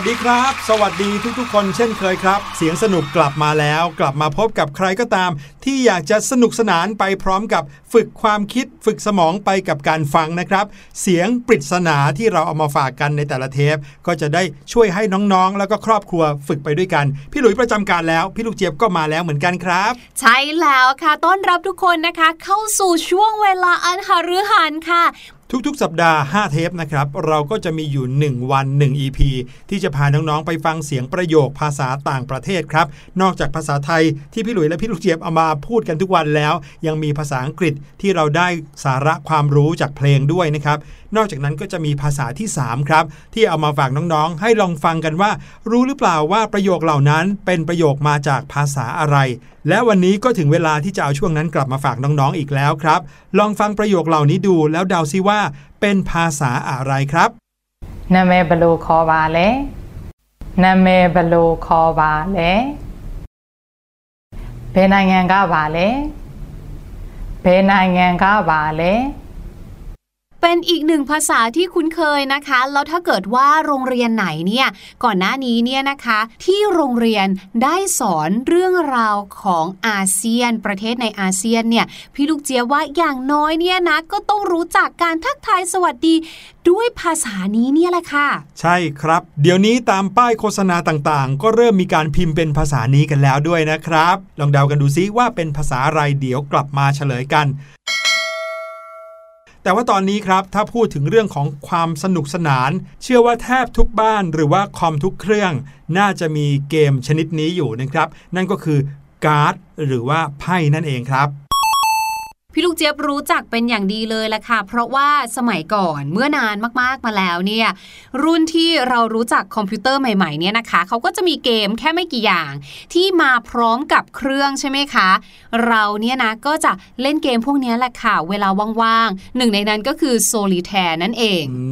วัสดีครับ สวัสดีทุกๆ คนเช่นเคยครับ เสียงสนุกกลับมาแล้ว กลับมาพบกับใครก็ตาม ที่อยากจะสนุกสนานไปพร้อมกับฝึกความคิดฝึกสมองไปกับการฟังนะครับ เสียงปริศนาที่เราเอามาฝากกันในแต่ละเทป ก็จะได้ช่วยให้น้องๆ แล้วก็ครอบครัวฝึกไปด้วยกัน พี่หลุยประจำการแล้ว พี่ลูกเจี๊ยบก็มาแล้วเหมือนกันครับ ใช่แล้วค่ะต้อนรับทุกคนนะคะ เข้าสู่ช่วงเวลาอันหฤหันค่ะ ทุกๆ สัปดาห์ 5 เทปนะครับ เราก็จะมีอยู่ 1 วัน 1 EP ที่จะพาน้องๆ ไปฟังเสียงประโยคภาษาต่างประเทศครับ นอกจากภาษาไทยที่พี่หลุยและพี่ลูกเจี๊ยบเอามาพูดกันทุกวันแล้ว ยังมีภาษาอังกฤษที่เราได้สาระความรู้จากเพลงด้วยนะครับนอกจากนั้นก็จะมีภาษาที่ 3 ครับ ที่เอามาฝากน้องๆ ให้ลองฟังกันว่า รู้หรือเปล่าว่าประโยคเหล่านั้นเป็นประโยคมาจากภาษาอะไร และวันนี้ก็ถึงเวลาที่จะเอาช่วงนั้นกลับมาฝากน้องๆ อีกแล้วครับ ลองฟังประโยคเหล่านี้ดูแล้วเดาซิว่าเป็นภาษาอะไรครับ နာမည်ဘယ်လိုခေါ်ပါလဲနာမည်ဘယ်လိုခေါ်ပါလဲဘယ်နိုင်ငံကပါလဲဘယ်နိုင်ငံကပါလဲ เป็นอีกหนึ่งภาษาที่คุ้นเคยนะคะ แล้วถ้าเกิดว่าโรงเรียนไหนเนี่ยก่อนหน้านี้เนี่ยนะคะ ที่โรงเรียนได้สอนเรื่องราวของอาเซียน ประเทศในอาเซียนเนี่ยพี่ลูกเจี๊ยว่าอย่างน้อยเนี่ยนะก็ต้องรู้จักการทักทายสวัสดีด้วยภาษานี้เนี่ยแหละค่ะ ใช่ครับ เดี๋ยวนี้ตามป้ายโฆษณาต่างๆ ก็เริ่มมีการพิมพ์เป็นภาษานี้กันแล้วด้วยนะครับ ลองเดากันดูซิว่าเป็นภาษาอะไรเดี๋ยวกลับมาเฉลยกัน แต่ว่าตอนนี้ครับถ้าพูดถึงเรื่องของความสนุกสนาน เชื่อว่าแทบทุกบ้านหรือว่าคอมทุกเครื่อง น่าจะมีเกมชนิดนี้อยู่นะครับ นั่นก็คือการ์ดหรือว่าไพ่นั่นเองครับ พี่ลูกเจี๊ยบรู้จักเป็นอย่างดีเลยละค่ะ เพราะว่าสมัยก่อนเมื่อนานมากๆมาแล้วเนี่ย รุ่นที่เรารู้จักคอมพิวเตอร์ใหม่ๆเนี่ยนะคะเขาก็จะมีเกมแค่ไม่กี่อย่าง ที่มาพร้อมกับเครื่องใช่ไหมคะ เราเนี่ยนะก็จะเล่นเกมพวกนี้แหละค่ะ เวลาว่างๆหนึ่งในนั้นก็คือโซลิแทร์นั่นเอง อื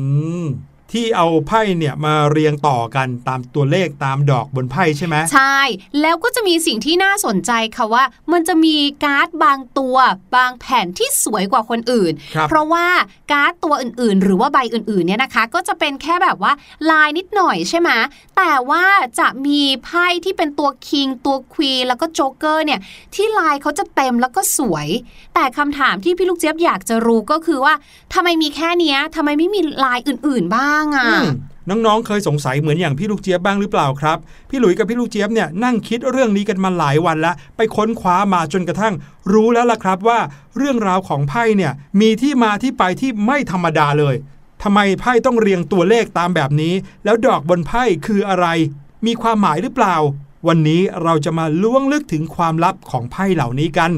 ม ที่เอาไพ่เนี่ยมาเรียงต่อกันตามตัวเลขตามดอกบนไพ่ใช่ไหมใช่ แล้วก็จะมีสิ่งที่น่าสนใจค่ะว่า มันจะมีการ์ดบางตัวบางแผ่นที่สวยกว่าคนอื่นครับเพราะว่าการ์ดตัวอื่นๆ หรือว่าใบอื่นๆเนี่ยนะคะ ก็จะเป็นแค่แบบว่าลายนิดหน่อยใช่ไหมแต่ว่าจะมีไพ่ที่เป็นตัว king ตัว queen แล้วก็โจ๊กเกอร์เนี่ยที่ลายเขาจะเต็มแล้วก็สวย แต่คำถามที่พี่ลูกเจี๊ยบอยากจะรู้ก็คือว่าทำไมมีแค่เนี้ยทำไมไม่มีลายอื่นๆบ้างอะอืมน้องๆ เคยสงสัยเหมือนอย่างพี่ลูกเจี๊ยบบ้างหรือเปล่าครับ พี่หลุยกับพี่ลูกเจี๊ยบเนี่ยนั่งคิดเรื่องนี้กันมาหลายวันแล้วไปค้นคว้ามาจนกระทั่ง รู้แล้วล่ะครับว่า เรื่องราวของไพ่เนี่ยมีที่มาที่ไปที่ไม่ธรรมดาเลยทำไมไพ่ต้องเรียงตัวเลขตามแบบนี้ แล้วดอกบนไพ่คืออะไร มีความหมายหรือเปล่า วันนี้เราจะมาล้วงลึกถึงความลับของไพ่เหล่านี้กัน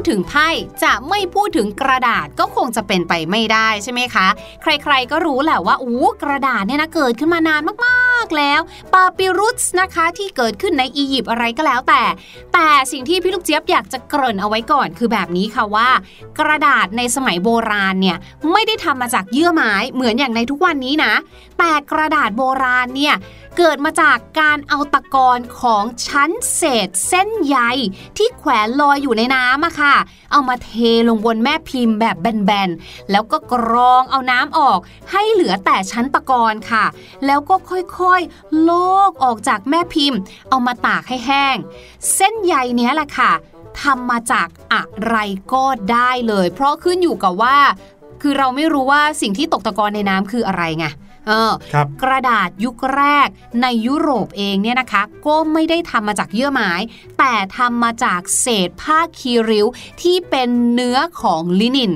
ดถึงไพ่จะไม่พูดถึงกระดาษก็คงจะเป็นไปไม่ได้ใช่ไหมคะ ใครๆก็รู้แหละว่าอู้กระดาษเนี่ยนะเกิดขึ้นมานานมากๆแล้วปาปิรุสนะคะที่เกิดขึ้นในอียิปต์อะไรก็แล้วแต่ แต่สิ่งที่พี่ลูกเจี๊ยบอยากจะเกริ่นเอาไว้ก่อนคือแบบนี้ค่ะว่า กระดาษในสมัยโบราณเนี่ยไม่ได้ทำมาจากเยื่อไม้เหมือนอย่างในทุกวันนี้นะ แต่กระดาษโบราณเนี่ย เกิดมาจากการเอาตะกอนของชั้นเศษเส้นใยที่แขวนลอยอยู่ในน้ำอะค่ะ เอามาเทลงบนแม่พิมพ์แบบแบนๆ แล้วก็กรองเอาน้ำออก ให้เหลือแต่ชั้นตะกอนค่ะ แล้วก็ค่อยๆ ลอกออกจากแม่พิมพ์ เอามาตากให้แห้ง เส้นใยเนี้ยแหละค่ะทำมาจากอะไรก็ได้เลย เพราะขึ้นอยู่กับว่า คือเราไม่รู้ว่าสิ่งที่ตกตะกอนในน้ำคืออะไรไง เออครับกระดาษยุคแรกในยุโรปเองเนี่ยนะคะก็ไม่ได้ทำมาจากเยื่อไม้ แต่ทำมาจากเศษผ้าคีริ้วที่เป็นเนื้อของลินิน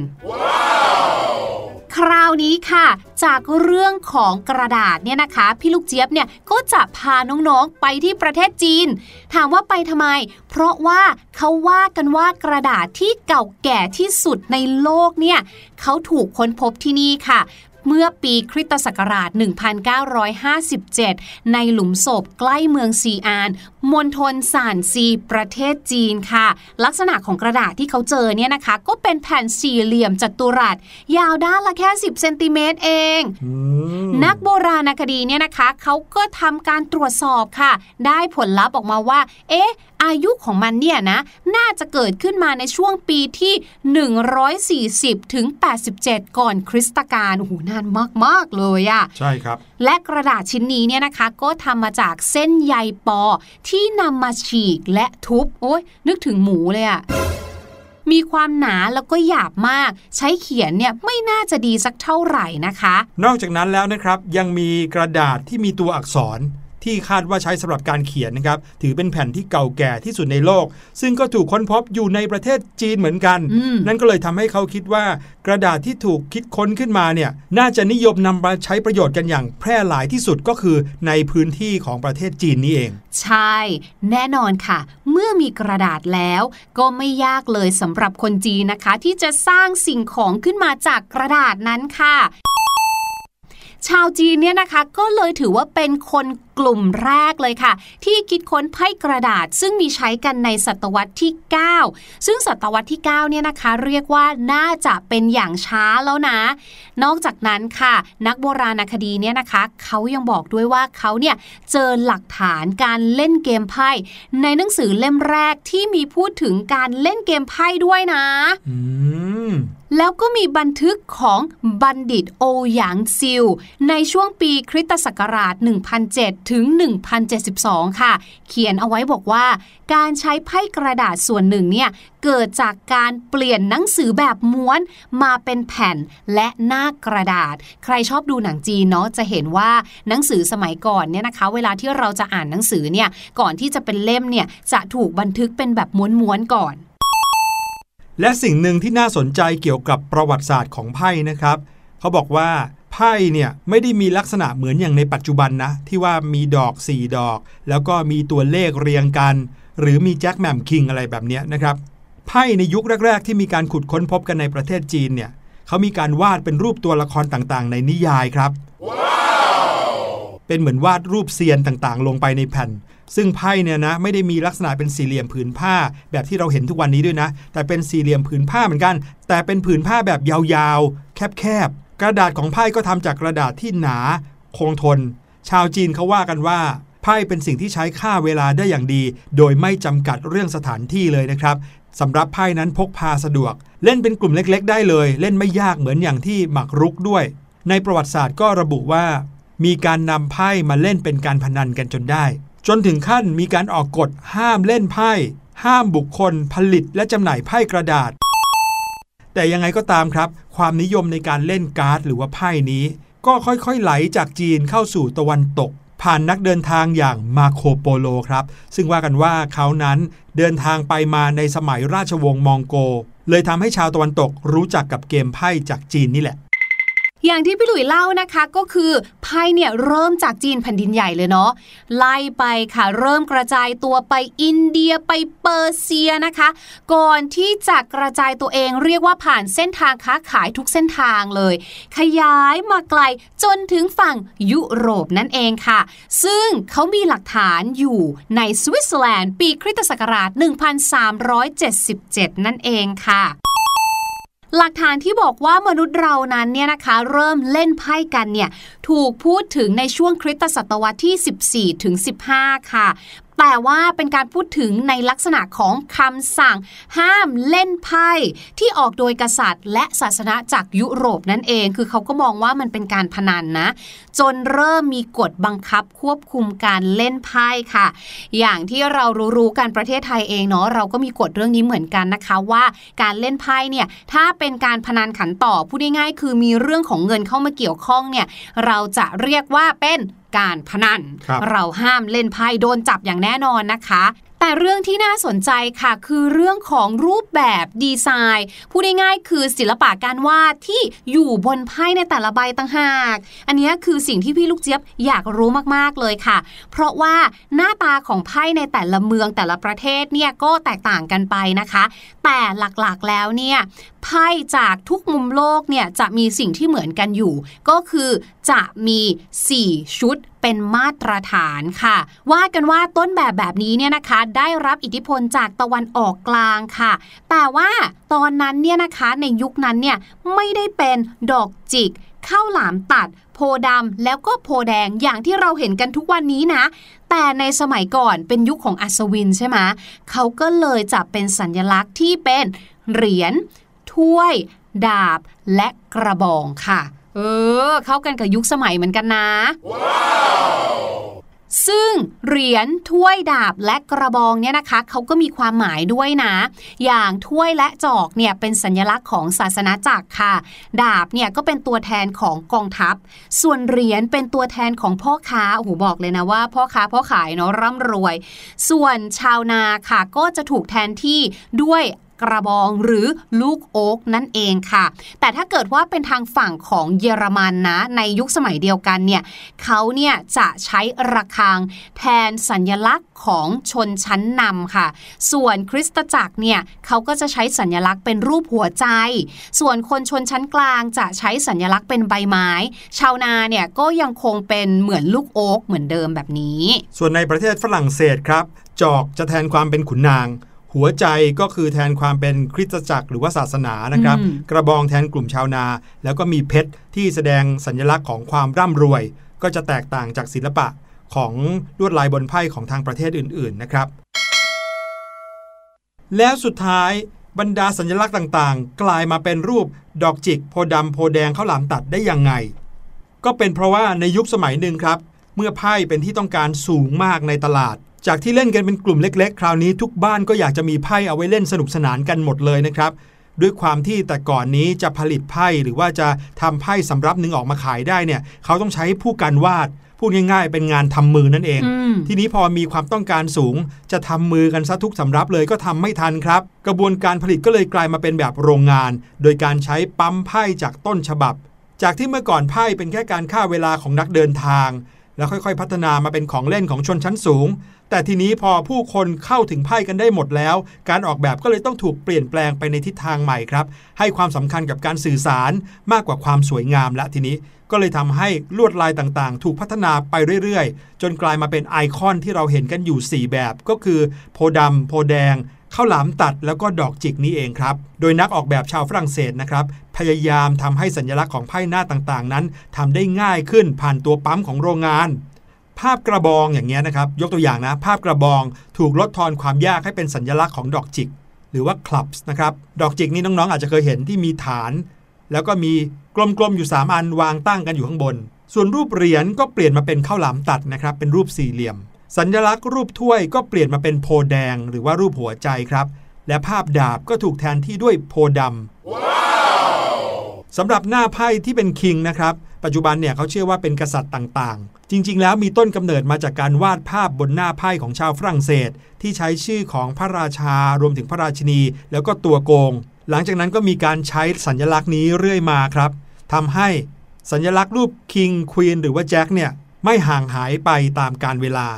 คราวนี้ค่ะ จากเรื่องของกระดาษเนี่ยนะคะ พี่ลูกเจี๊ยบเนี่ยก็จะพาน้องๆไปที่ประเทศจีน ถามว่าไปทำไม เพราะว่าเขาว่ากันว่ากระดาษที่เก่าแก่ที่สุดในโลกเนี่ยเขาถูกค้นพบที่นี่ค่ะ เมื่อปีคริสตศักราช 1957 ในหลุมศพใกล้เมืองซีอานมณฑลซานซีประเทศจีนค่ะ ลักษณะของกระดาษที่เขาเจอเนี่ยนะคะ ก็เป็นแผ่นสี่เหลี่ยมจัตุรัส ยาวด้านละแค่ 10 เซนติเมตรเองอืมนักโบราณคดีเนี่ยนะคะ เขาก็ทำการตรวจสอบค่ะ ได้ผลลัพธ์ออกมาว่า เอ๊ะ อายุของมันเนี่ยนะน่าจะเกิดขึ้นมาในช่วงปีที่ 140 ถึง 87 ก่อนคริสตกาลโอ้โหนานมาก ๆ เลยอะใช่ครับ และกระดาษชิ้นนี้เนี่ยนะคะ ก็ทำมาจากเส้นใยปอที่นำมาฉีกและทุบ โอ้ยนึกถึงหมูเลยอะมีความหนาแล้วก็หยาบมาก ใช้เขียนเนี่ยไม่น่าจะดีสักเท่าไหร่นะคะ นอกจากนั้นแล้วนะครับยังมีกระดาษที่มีตัวอักษร ที่คาดว่าใช้สำหรับการเขียนนะครับถือเป็นแผ่นที่เก่าแก่ที่สุดในโลก ซึ่งก็ถูกค้นพบอยู่ในประเทศจีนเหมือนกันอืมนั่นก็เลยทำให้เขาคิดว่า กระดาษที่ถูกคิดค้นขึ้นมาเนี่ยน่าจะนิยมนำมาใช้ประโยชน์กันอย่างแพร่หลายที่สุดก็คือในพื้นที่ของประเทศจีนนี่เอง ใช่ แน่นอนค่ะ เมื่อมีกระดาษแล้ว ก็ไม่ยากเลยสำหรับคนจีนนะคะ ที่จะสร้างสิ่งของขึ้นมาจากกระดาษนั้นค่ะ ชาวจีนเนี่ยนะคะก็เลยถือว่าเป็นคนกลุ่มแรกเลยค่ะ ที่คิดค้นไพ่กระดาษ ซึ่งมีใช้กันในศตวรรษที่ 9 ซึ่งศตวรรษที่ 9 เนี่ยนะคะ เรียกว่าน่าจะเป็นอย่างช้าแล้วนะ นอกจากนั้นค่ะ นักโบราณคดีเนี่ยนะคะ เขายังบอกด้วยว่าเขาเนี่ยเจอหลักฐานการเล่นเกมไพ่ในหนังสือเล่มแรกที่มีพูดถึงการเล่นเกมไพ่ด้วยนะอืม แล้วก็มีบันทึกของบัณฑิตโอหยางซิล ในช่วงปีคริสตศักราช 1007 ถึง 1072 ค่ะ เขียนเอาไว้บอกว่า การใช้ไพ่กระดาษส่วนหนึ่งเนี่ย เกิดจากการเปลี่ยนหนังสือแบบม้วนมาเป็นแผ่นและหน้ากระดาษ ใครชอบดูหนังจีนเนาะจะเห็นว่าหนังสือสมัยก่อนเนี่ยนะคะ เวลาที่เราจะอ่านหนังสือเนี่ยก่อนที่จะเป็นเล่มเนี่ยจะถูกบันทึกเป็นแบบม้วนๆก่อน และสิ่งหนึ่งที่น่าสนใจเกี่ยวกับประวัติศาสตร์ของไพ่นะครับ เขาบอกว่าไพ่เนี่ยไม่ได้มีลักษณะเหมือนอย่างในปัจจุบันนะ ที่ว่ามีดอก 4 ดอก แล้วก็มีตัวเลขเรียงกัน หรือมีแจ็คแมมคิงอะไรแบบเนี้ยนะครับไพ่ในยุคแรก ๆ ที่มีการขุดค้นพบกันในประเทศจีนเนี่ยเขามีการวาดเป็นรูปตัวละครต่างๆ ในนิยายครับเป็นเหมือนวาดรูปเซียนต่างๆ ลงไปในแผ่น ซึ่งไพ่เนี่ยนะไม่ได้มีลักษณะเป็นสี่เหลี่ยมผืนผ้า แบบที่เราเห็นทุกวันนี้ด้วยนะ แต่เป็นสี่เหลี่ยมผืนผ้าเหมือนกัน แต่เป็นผืนผ้าแบบยาวๆ แคบๆ กระดาษของไพ่ก็ทำจากกระดาษที่หนา คงทน ชาวจีนเขาว่ากันว่าไพ่เป็นสิ่งที่ใช้ค่าเวลาได้อย่างดี โดยไม่จำกัดเรื่องสถานที่เลยนะครับสำหรับไพ่นั้นพกพาสะดวก เล่นเป็นกลุ่มเล็ก ๆ ได้เลย เล่นไม่ยากเหมือนอย่างที่หมากรุกด้วย ในประวัติศาสตร์ก็ระบุว่า มีการนำไพ่มาเล่นเป็นการพนันกันจนได้ จนถึงขั้นมีการออกกฎห้ามเล่นไพ่ ห้ามบุคคลผลิตและจำหน่ายไพ่กระดาษ แต่ยังไงก็ตามครับ ความนิยมในการเล่นการ์ดหรือว่าไพ่นี้ ก็ค่อยๆไหลจากจีนเข้าสู่ตะวันตก ผ่านนักเดินทางอย่างมาร์โคโปโลครับ ซึ่งว่ากันว่าเขานั้นเดินทางไปมาในสมัยราชวงศ์มองโกล เลยทำให้ชาวตะวันตกรู้จักกับเกมไพ่จากจีนนี่แหละ อย่างที่พี่หลุยส์เล่านะคะก็คือไพ่เนี่ยเริ่มจากจีนแผ่นดินใหญ่เลยเนาะไล่ไปค่ะเริ่มกระจายตัวไปอินเดียไปเปอร์เซียนะคะ ก่อนที่จะกระจายตัวเองเรียกว่าผ่านเส้นทางค้าขายทุกเส้นทางเลย ขยายมาไกลจนถึงฝั่งยุโรปนั่นเองค่ะ ซึ่งเขามีหลักฐานอยู่ในสวิตเซอร์แลนด์ปีคริสตศักราช 1377 นั่นเองค่ะ หลักฐานที่บอกว่ามนุษย์เรานั้นเนี่ยนะคะเริ่มเล่นไพ่กันเนี่ยถูกพูดถึงในช่วงคริสตศตวรรษที่ 14ถึง15 ค่ะ แต่ว่าเป็นการพูดถึงในลักษณะของคำสั่งห้ามเล่นไพ่ที่ออกโดยกษัตริย์ และศาสนาจากยุโรปนั่นเอง คือเขาก็มองว่ามันเป็นการพนันนะ จนเริ่มมีกฎบังคับควบคุมการเล่นไพ่ค่ะ อย่างที่เรารู้ๆกันประเทศไทยเองเนาะเราก็มีกฎเรื่องนี้เหมือนกันนะคะว่าการเล่นไพ่เนี่ยถ้าเป็นการพนันขันต่อพูดง่ายๆคือมีเรื่องของเงินเข้ามาเกี่ยวข้องเนี่ยเราจะเรียกว่าเป็น การพนันครับเราห้ามเล่นไพ่โดนจับอย่างแน่นอนนะคะ แต่เรื่องที่น่าสนใจค่ะ คือเรื่องของรูปแบบดีไซน์พูดง่ายๆคือศิลปะการวาดที่อยู่บนไพ่ในแต่ละใบต่างหาก อันนี้คือสิ่งที่พี่ลูกเจี๊ยบอยากรู้มากๆเลยค่ะ เพราะว่าหน้าตาของไพ่ในแต่ละเมืองแต่ละประเทศเนี่ยก็แตกต่างกันไปนะคะ แต่หลักๆแล้วเนี่ยไพ่จากทุกมุมโลกเนี่ยจะมีสิ่งที่เหมือนกันอยู่ ก็คือจะมี 4 ชุด เป็นมาตรฐานค่ะ ว่ากันว่าต้นแบบแบบนี้เนี่ยนะคะ ได้รับอิทธิพลจากตะวันออกกลางค่ะ แต่ว่าตอนนั้นเนี่ยนะคะในยุคนั้นเนี่ยไม่ได้เป็นดอกจิกข้าวหลามตัด โพดำแล้วก็โพแดงอย่างที่เราเห็นกันทุกวันนี้นะ แต่ในสมัยก่อนเป็นยุคของอัศวินใช่ไหมเขาก็เลยจะเป็นสัญลักษณ์ที่เป็นเหรียญถ้วย ดาบและกระบองค่ะ เออ เข้ากันกับยุคสมัยเหมือนกันนะซึ่งเหรียญถ้วยดาบและกระบองเนี่ยนะคะเขาก็มีความหมายด้วยนะ อย่างถ้วยและจอกเนี่ยเป็นสัญลักษณ์ของศาสนาจักรค่ะ ดาบเนี่ยก็เป็นตัวแทนของกองทัพ ส่วนเหรียญเป็นตัวแทนของพ่อค้าโอ้โหบอกเลยนะว่า พ่อค้าพ่อขายเนาะร่ำรวย ส่วนชาวนาค่ะก็จะถูกแทนที่ด้วย กระบองหรือลูกโอ๊กนั่นเองค่ะ แต่ถ้าเกิดว่าเป็นทางฝั่งของเยอรมันนะ ในยุคสมัยเดียวกันเนี่ยเขาเนี่ยจะใช้ระฆังแทนสัญญลักษณ์ของชนชั้นนำค่ะ ส่วนคริสตจักรเนี่ยเขาก็จะใช้สัญลักษณ์เป็นรูปหัวใจ ส่วนคนชนชั้นกลางจะใช้สัญลักษณ์เป็นใบไม้ ชาวนาเนี่ยก็ยังคงเป็นเหมือนลูกโอ๊กเหมือนเดิมแบบนี้ ส่วนในประเทศฝรั่งเศสครับ จอกจะแทนความเป็นขุนนาง หัวใจก็คือแทนความเป็นคริสตจักรหรือว่าศาสนานะครับอืมกระบองแทนกลุ่มชาวนา แล้วก็มีเพชรที่แสดงสัญลักษณ์ของความร่ำรวย ก็จะแตกต่างจากศิลปะของลวดลายบนไพ่ของทางประเทศอื่น ๆ นะครับ แล้วสุดท้ายบรรดาสัญลักษณ์ต่างๆ กลายมาเป็นรูปดอกจิก โพธิ์ดำโพธิ์แดงข้าวหลามตัดได้ยังไง ก็เป็นเพราะว่าในยุคสมัยหนึ่งครับ เมื่อไพ่เป็นที่ต้องการสูงมากในตลาด จากที่เล่นกันเป็นกลุ่มเล็ก ๆ คราวนี้ทุกบ้านก็อยากจะมีไพ่เอาไว้เล่นสนุกสนานกันหมดเลยนะครับ ด้วยความที่แต่ก่อนนี้จะผลิตไพ่หรือว่าจะทำไพ่สำรับหนึ่งออกมาขายได้เนี่ย เขาต้องใช้ผู้การวาดพูดง่ายๆ เป็นงานทำมือนั่นเองอืมทีนี้พอมีความต้องการสูง จะทำมือกันซะทุกสำรับเลยก็ทำไม่ทันครับ กระบวนการผลิตก็เลยกลายมาเป็นแบบโรงงาน โดยการใช้ปั๊มไพ่จากต้นฉบับ จากที่เมื่อก่อนไพ่เป็นแค่การฆ่าเวลาของนักเดินทาง แล้วค่อยๆ พัฒนามาเป็นของเล่นของชนชั้นสูง แต่ทีนี้พอผู้คนเข้าถึงไพ่กันได้หมดแล้ว การออกแบบก็เลยต้องถูกเปลี่ยนแปลงไปในทิศทางใหม่ครับ ให้ความสำคัญกับการสื่อสารมากกว่าความสวยงามและทีนี้ ก็เลยทำให้ลวดลายต่างๆ ถูกพัฒนาไปเรื่อยๆ จนกลายมาเป็นไอคอนที่เราเห็นกันอยู่ 4 แบบ ก็คือ โพธิ์ดำโพแดง ข้าวหลามตัดแล้วก็ดอกจิกนี่เองครับ โดยนักออกแบบชาวฝรั่งเศสนะครับ พยายามทำให้สัญลักษณ์ของไพ่หน้าต่างๆ นั้นทำได้ง่ายขึ้นผ่านตัวปั๊มของโรงงาน ภาพกระบองอย่างเงี้ยนะครับ ยกตัวอย่างนะ ภาพกระบองถูกลดทอนความยากให้เป็นสัญลักษณ์ของดอกจิก หรือว่าคลับส์นะครับ ดอกจิกนี่น้องๆ อาจจะเคยเห็นที่มีฐาน แล้วก็มีกลมๆอยู่ 3 อันวางตั้งกันอยู่ข้างบน ส่วนรูปเหรียญก็เปลี่ยนมาเป็นข้าวหลามตัดนะครับ เป็นรูปสี่เหลี่ยม สัญลักษณ์รูปถ้วยก็เปลี่ยนมาเป็นโพธิ์แดงหรือว่ารูปหัวใจครับ และภาพดาบก็ถูกแทนที่ด้วยโพธิ์ดำสำหรับหน้าไพ่ที่เป็นคิงนะครับ ปัจจุบันเนี่ยเขาเชื่อว่าเป็นกษัตริย์ต่างๆ จริง ๆ แล้วมีต้นกำเนิดมาจากการวาดภาพบนหน้าไพ่ของชาวฝรั่งเศส ที่ใช้ชื่อของพระราชารวมถึงพระราชินี แล้วก็ตัวโกง หลังจากนั้นก็มีการใช้สัญลักษณ์นี้เรื่อยมาครับทำให้สัญลักษณ์รูปคิงควีนหรือว่าแจ็คเนี่ยไม่ห่างหายไปตามการเวลา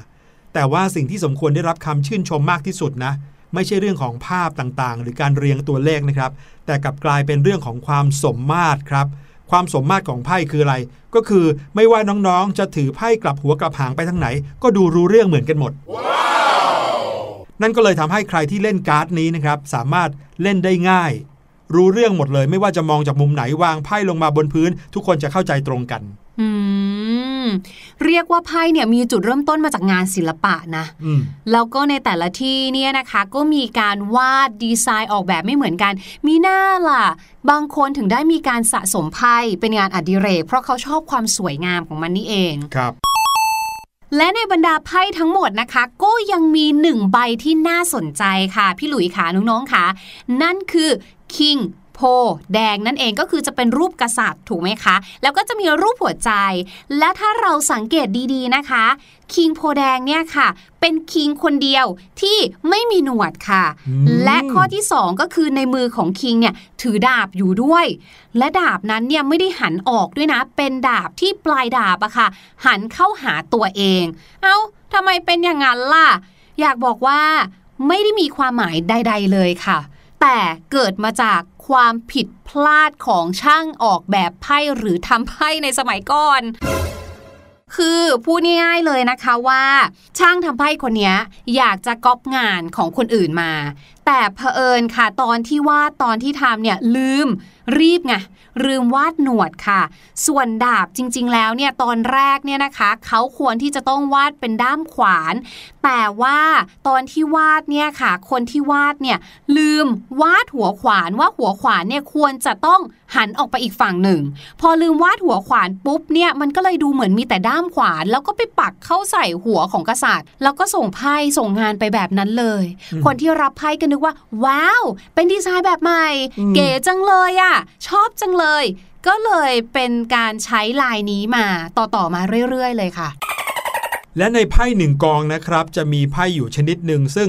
แต่ว่าสิ่งที่สมควรได้รับคำชื่นชมมากที่สุดนะ ไม่ใช่เรื่องของภาพต่างๆ หรือการเรียงตัวเลขนะครับ แต่กลับกลายเป็นเรื่องของความสมมาตรครับ ความสมมาตรของไพ่คืออะไร ก็คือไม่ว่าน้องๆ จะถือไพ่กลับหัวกลับหางไปทางไหน ก็ดูรู้เรื่องเหมือนกันหมดนั่นก็เลยทำให้ใครที่เล่นการ์ดนี้นะครับสามารถเล่นได้ง่าย รู้เรื่องหมดเลย ไม่ว่าจะมองจากมุมไหนวางไพ่ลงมาบนพื้น ทุกคนจะเข้าใจตรงกัน อืม เรียกว่าไพ่เนี่ยมีจุดเริ่มต้นมาจากงานศิลปะนะอืมแล้วก็ในแต่ละที่เนี่ยนะคะ ก็มีการวาดดีไซน์ออกแบบไม่เหมือนกัน มีหน้าล่ะ บางคนถึงได้มีการสะสมไพ่เป็นงานอดิเรก เพราะเขาชอบความสวยงามของมันนี่เองครับและในบรรดาไพ่ทั้งหมดนะคะ ก็ยังมีหนึ่งใบที่น่าสนใจค่ะ พี่หลุยขาน้องๆค่ะ นั่นคือ King โพแดงนั่นเองก็คือจะเป็นรูปกษัตริย์ถูกไหมคะ แล้วก็จะมีรูปหัวใจ และถ้าเราสังเกตดีๆนะคะคิงโพแดงเนี่ยค่ะ เป็นคิงคนเดียวที่ไม่มีหนวดค่ะอืมและข้อที่ 2 ก็คือในมือของคิงเนี่ยถือดาบอยู่ด้วย และดาบนั้นเนี่ยไม่ได้หันออกด้วยนะ เป็นดาบที่ปลายดาบอะค่ะ หันเข้าหาตัวเอง เอ้าทำไมเป็นอย่างนั้นล่ะ อยากบอกว่าไม่ได้มีความหมายใด ๆ เลยค่ะ แต่เกิดมาจาก ความผิดพลาดของช่างออกแบบไพ่หรือทำไพ่ในสมัยก่อน คือพูดง่ายๆเลยนะคะว่า ช่างทำไพ่คนนี้อยากจะก๊อปงานของคนอื่นมา แต่เผอิญค่ะตอนที่วาดตอนที่ทำเนี่ยลืม รีบไงลืมวาดหนวดค่ะ ส่วนดาบจริง ๆ แล้วเนี่ยตอนแรกเนี่ยนะคะเขาควรที่จะต้องวาดเป็นด้ามขวาน แต่ว่าตอนที่วาดเนี่ยค่ะ คนที่วาดเนี่ยลืมวาดหัวขวานว่าหัวขวานเนี่ยควรจะต้องหันออกไปอีกฝั่งหนึ่ง พอลืมวาดหัวขวานปุ๊บเนี่ยมันก็เลยดูเหมือนมีแต่ด้ามขวาน แล้วก็ไปปักเข้าใส่หัวของกษัตริย์ แล้วก็ส่งไพ่ส่งงานไปแบบนั้นเลย คนที่รับไพ่ก็นึกว่า ว้าว เป็นดีไซน์แบบใหม่อืมเก๋จังเลยอะชอบจังเลย ก็เลยเป็นการใช้ลายนี้มาต่อๆมาเรื่อยๆ เลยค่ะ และในไพ่หนึ่งกองนะครับ จะมีไพ่อยู่ชนิดหนึ่งซึ่ง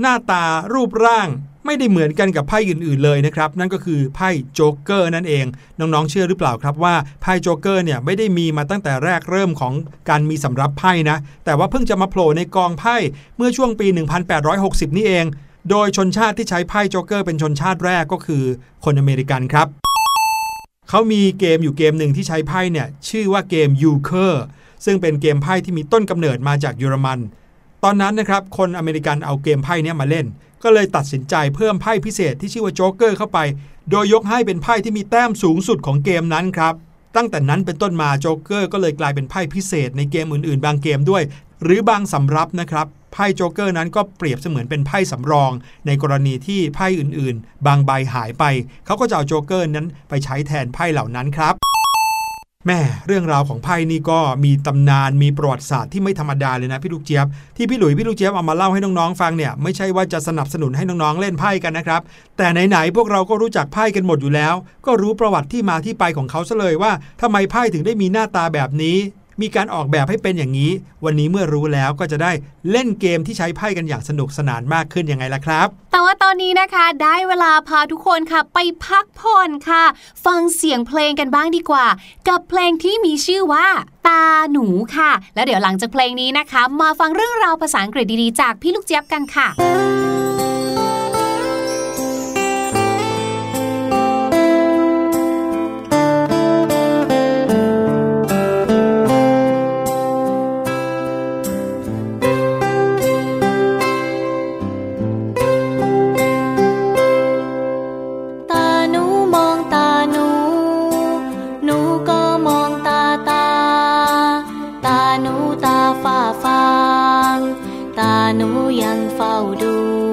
หน้าตารูปร่างไม่ได้เหมือนกันกับไพ่อื่นๆเลยนะครับ นั่นก็คือไพ่โจ๊กเกอร์นั่นเอง น้องๆเชื่อหรือเปล่าครับว่าไพ่โจ๊กเกอร์เนี่ยไม่ได้มีมาตั้งแต่แรกเริ่มของการมีสำรับไพ่นะ แต่ว่าเพิ่งจะมาโผล่ในกองไพ่เมื่อช่วงปี 1860 นี่เอง โดยชนชาติที่ใช้ไพ่โจ๊กเกอร์เป็นชนชาติแรกก็คือคนอเมริกันครับ เขามีเกมอยู่เกมหนึ่งที่ใช้ไพ่เนี่ย ชื่อว่าเกม Euchre ซึ่งเป็นเกมไพ่ที่มีต้นกำเนิดมาจากเยอรมัน ตอนนั้นนะครับ คนอเมริกันเอาเกมไพ่เนี้ยมาเล่น ก็เลยตัดสินใจเพิ่มไพ่พิเศษที่ชื่อว่าโจ๊กเกอร์เข้าไป โดยยกให้เป็นไพ่ที่มีแต้มสูงสุดของเกมนั้นครับตั้งแต่นั้นเป็นต้นมาโจ๊กเกอร์ก็เลยกลายเป็นไพ่พิเศษในเกมอื่นๆ บางเกมด้วย หรือบางสำรับนะครับไพ่โจ๊กเกอร์นั้นก็เปรียบเสมือนเป็นไพ่สำรอง ในกรณีที่ไพ่อื่นๆ บางใบหายไป เขาก็จะเอาโจ๊กเกอร์นั้นไปใช้แทนไพ่เหล่านั้นครับแม่เรื่องราวของไพ่นี่ก็มีตำนานมีประวัติศาสตร์ที่ไม่ธรรมดาเลยนะพี่ลูกเจี๊ยบที่พี่หลุยส์พี่ลูกเจี๊ยบเอามาเล่าให้น้องๆฟังเนี่ยไม่ใช่ว่าจะสนับสนุนให้น้องๆเล่นไพ่กันนะครับ แต่ไหนๆพวกเราก็รู้จักไพ่กันหมดอยู่แล้ว ก็รู้ประวัติที่มาที่ไปของเขาซะเลยว่าทำไมไพ่ถึงได้มีหน้าตาแบบนี้ มีการออกแบบให้เป็นอย่างนี้ วันนี้เมื่อรู้แล้วก็จะได้เล่นเกมที่ใช้ไพ่กันอย่างสนุกสนานมากขึ้นยังไงล่ะครับ แต่ว่าตอนนี้นะคะ ได้เวลาพาทุกคนค่ะ ไปพักผ่อนค่ะ ฟังเสียงเพลงกันบ้างดีกว่า กับเพลงที่มีชื่อว่าตาหนูค่ะ แล้วเดี๋ยวหลังจากเพลงนี้นะคะ มาฟังเรื่องราวภาษาอังกฤษดีๆ จากพี่ลูกเจี๊ยบกันค่ะ ตาหนูยังเฝ้าดู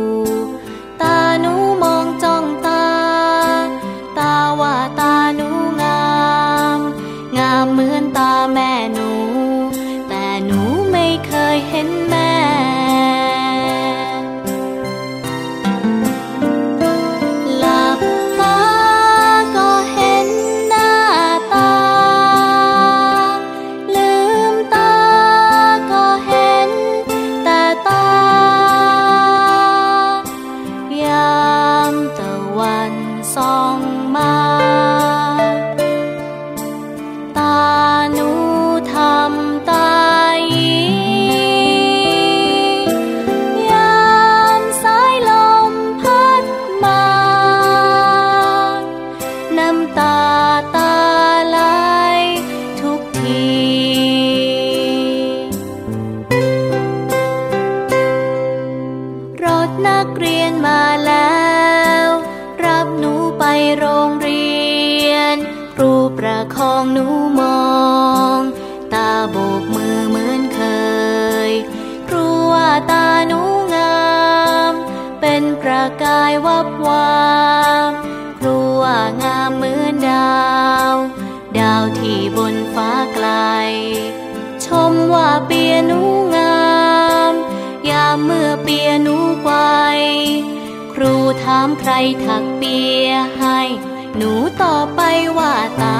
เมื่อเปียนูไกวคครูถามใครถักเปียให้ หนูตอบไปว่าตา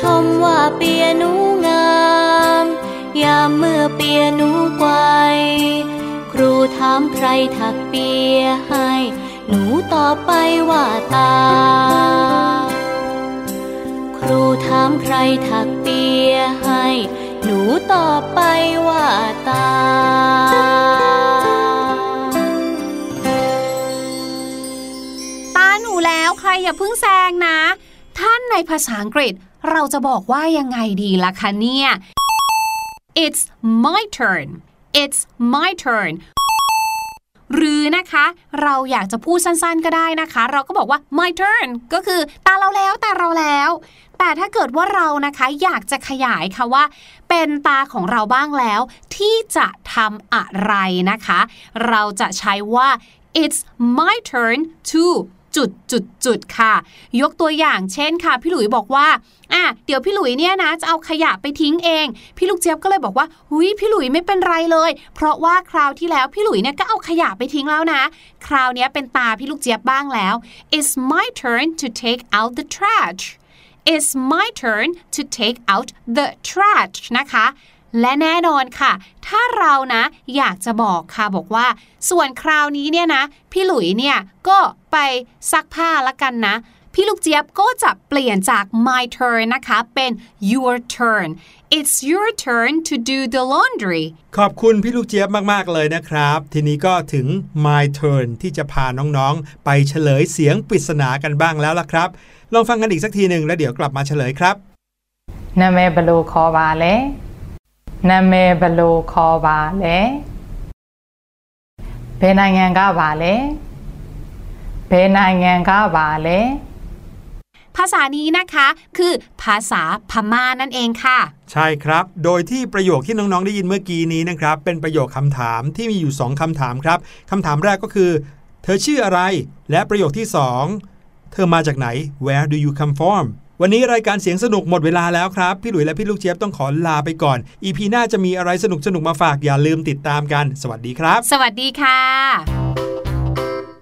ชมว่าเปียหนูงาม ยามเมื่อเปียหนูไกวครูถามใครถักเปียให้ หนูตอบไปว่าตา ครูถามใครถักเปียให้ หนูตอบไปว่าตาตาหนูแล้วใครอย่าเพิ่งแซงนะ ท่านในภาษาอังกฤษ เราจะบอกว่ายังไงดีล่ะคะเนี่ย It's my turn It's my turn หรือนะคะ เราอยากจะพูดสั้นๆก็ได้นะคะ เราก็บอกว่า my turn ก็คือตาเราแล้วตาเราแล้ว แต่ถ้าเกิดว่าเรานะคะอยากจะขยายค่ะว่า เป็นตาของเราบ้างแล้ว ที่จะทำอะไรนะคะ เราจะใช้ว่า it's my turn to จุดจุดจุดค่ะ ยกตัวอย่างเช่นค่ะ พี่หลุยบอกว่าอะเดี๋ยวพี่หลุยเนี่ยนะจะเอาขยะไปทิ้งเอง พี่ลูกเจี๊ยบก็เลยบอกว่าหุยพี่หลุยไม่เป็นไรเลย เพราะว่าคราวที่แล้วพี่หลุยเนี่ยก็เอาขยะไปทิ้งแล้วนะ คราวนี้เป็นตาพี่ลูกเจี๊ยบบ้างแล้ว it's my turn to take out the trash It's my turn to take out the trash นะคะและแน่นอนค่ะ ถ้าเรานะอยากจะบอกค่ะบอกว่า ส่วนคราวนี้เนี่ยนะ พี่หลุยเนี่ยก็ ไปซักผ้าละกันนะ พี่ลูกเจี๊ยบก็จะเปลี่ยนจาก my turn นะคะ เป็น your turn it's your turn to do the laundry ขอบคุณพี่ลูกเจี๊ยบมาก ๆ เลยนะครับ ทีนี้ก็ถึง my turn ที่จะพาน้องๆ ไปเฉลยเสียงปริศนากันบ้างแล้วล่ะครับ ลองฟังกันอีกสักทีหนึ่งแล้วเดี๋ยวกลับมาเฉลยครับนเมบลูคอบาเลนเมบลูคอบาเลเป็นยังไงก็บาเล เบนายงก็บาเลภาษานี้นะคะคือภาษาพม่านั่นเองค่ะ ใช่ครับ โดยที่ประโยคที่น้องๆได้ยินเมื่อกี้นี้นะครับ เป็นประโยคคำถามที่มีอยู่ 2 คำถามครับคำถามแรกก็คือ เธอชื่ออะไร และประโยคที่ 2 เธอมาจากไหน Where do you come from วันนี้รายการเสียงสนุกหมดเวลาแล้วครับ พี่หลุยและพี่ลูกเชียบต้องขอลาไปก่อน อีพีหน้าจะมีอะไรสนุกสนุกมาฝากอย่าลืมติดตามกัน สวัสดีครับ สวัสดีค่ะ